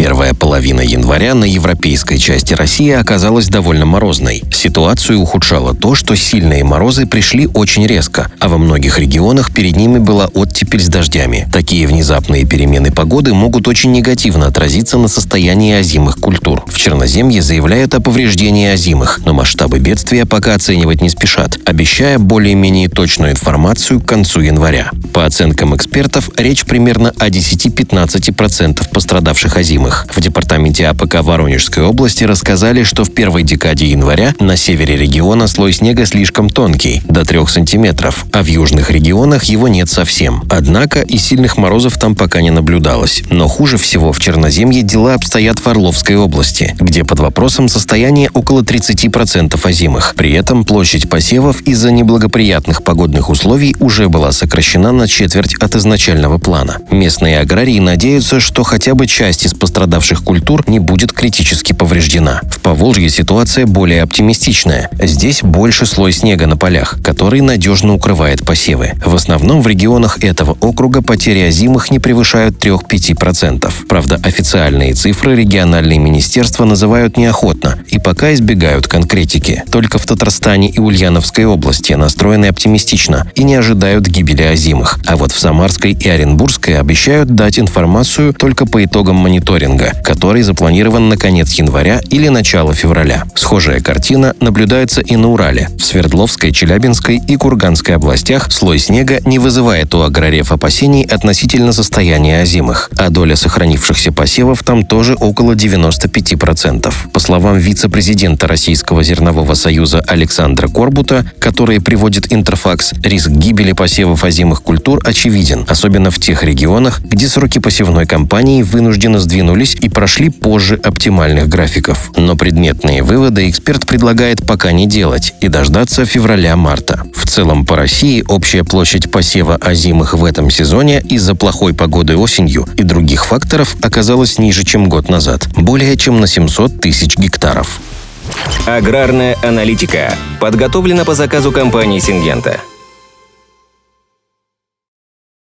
Первая половина января на европейской части России оказалась довольно морозной. Ситуацию ухудшало то, что сильные морозы пришли очень резко, а во многих регионах перед ними была оттепель с дождями. Такие внезапные перемены погоды могут очень негативно отразиться на состоянии озимых культур. В Черноземье заявляют о повреждении озимых, но масштабы бедствия пока оценивать не спешат, обещая более-менее точную информацию к концу января. По оценкам экспертов, речь примерно о 10-15% пострадавших озимых выходных. В департаменте АПК Воронежской области рассказали, что в первой декаде января на севере региона слой снега слишком тонкий, до 3 сантиметров, а в южных регионах его нет совсем. Однако и сильных морозов там пока не наблюдалось. Но хуже всего в Черноземье дела обстоят в Орловской области, где под вопросом состояние около 30% озимых. При этом площадь посевов из-за неблагоприятных погодных условий уже была сокращена на четверть от изначального плана. Местные аграрии надеются, что хотя бы часть из пострадавших культур не будет критически повреждена. В Поволжье ситуация более оптимистичная. Здесь больше слой снега на полях, который надежно укрывает посевы. В основном в регионах этого округа потери озимых не превышают 3-5%. Правда, официальные цифры региональные министерства называют неохотно и пока избегают конкретики. Только в Татарстане и Ульяновской области настроены оптимистично и не ожидают гибели озимых. А вот в Самарской и Оренбургской обещают дать информацию только по итогам мониторинга мониторинга, который запланирован на конец января или начало февраля. Схожая картина наблюдается и на Урале. В Свердловской, Челябинской и Курганской областях слой снега не вызывает у аграрев опасений относительно состояния озимых, а доля сохранившихся посевов там тоже около 95%. По словам вице-президента Российского зернового союза Александра Корбута, который приводит Интерфакс, риск гибели посевов озимых культур очевиден, особенно в тех регионах, где сроки посевной кампании вынуждены сдвинули вернулись и прошли позже оптимальных графиков. Но предметные выводы эксперт предлагает пока не делать и дождаться февраля-марта. В целом по России общая площадь посева озимых в этом сезоне из-за плохой погоды осенью и других факторов оказалась ниже, чем год назад. Более чем на 700 тысяч гектаров. Аграрная аналитика подготовлена по заказу компании «Сингента».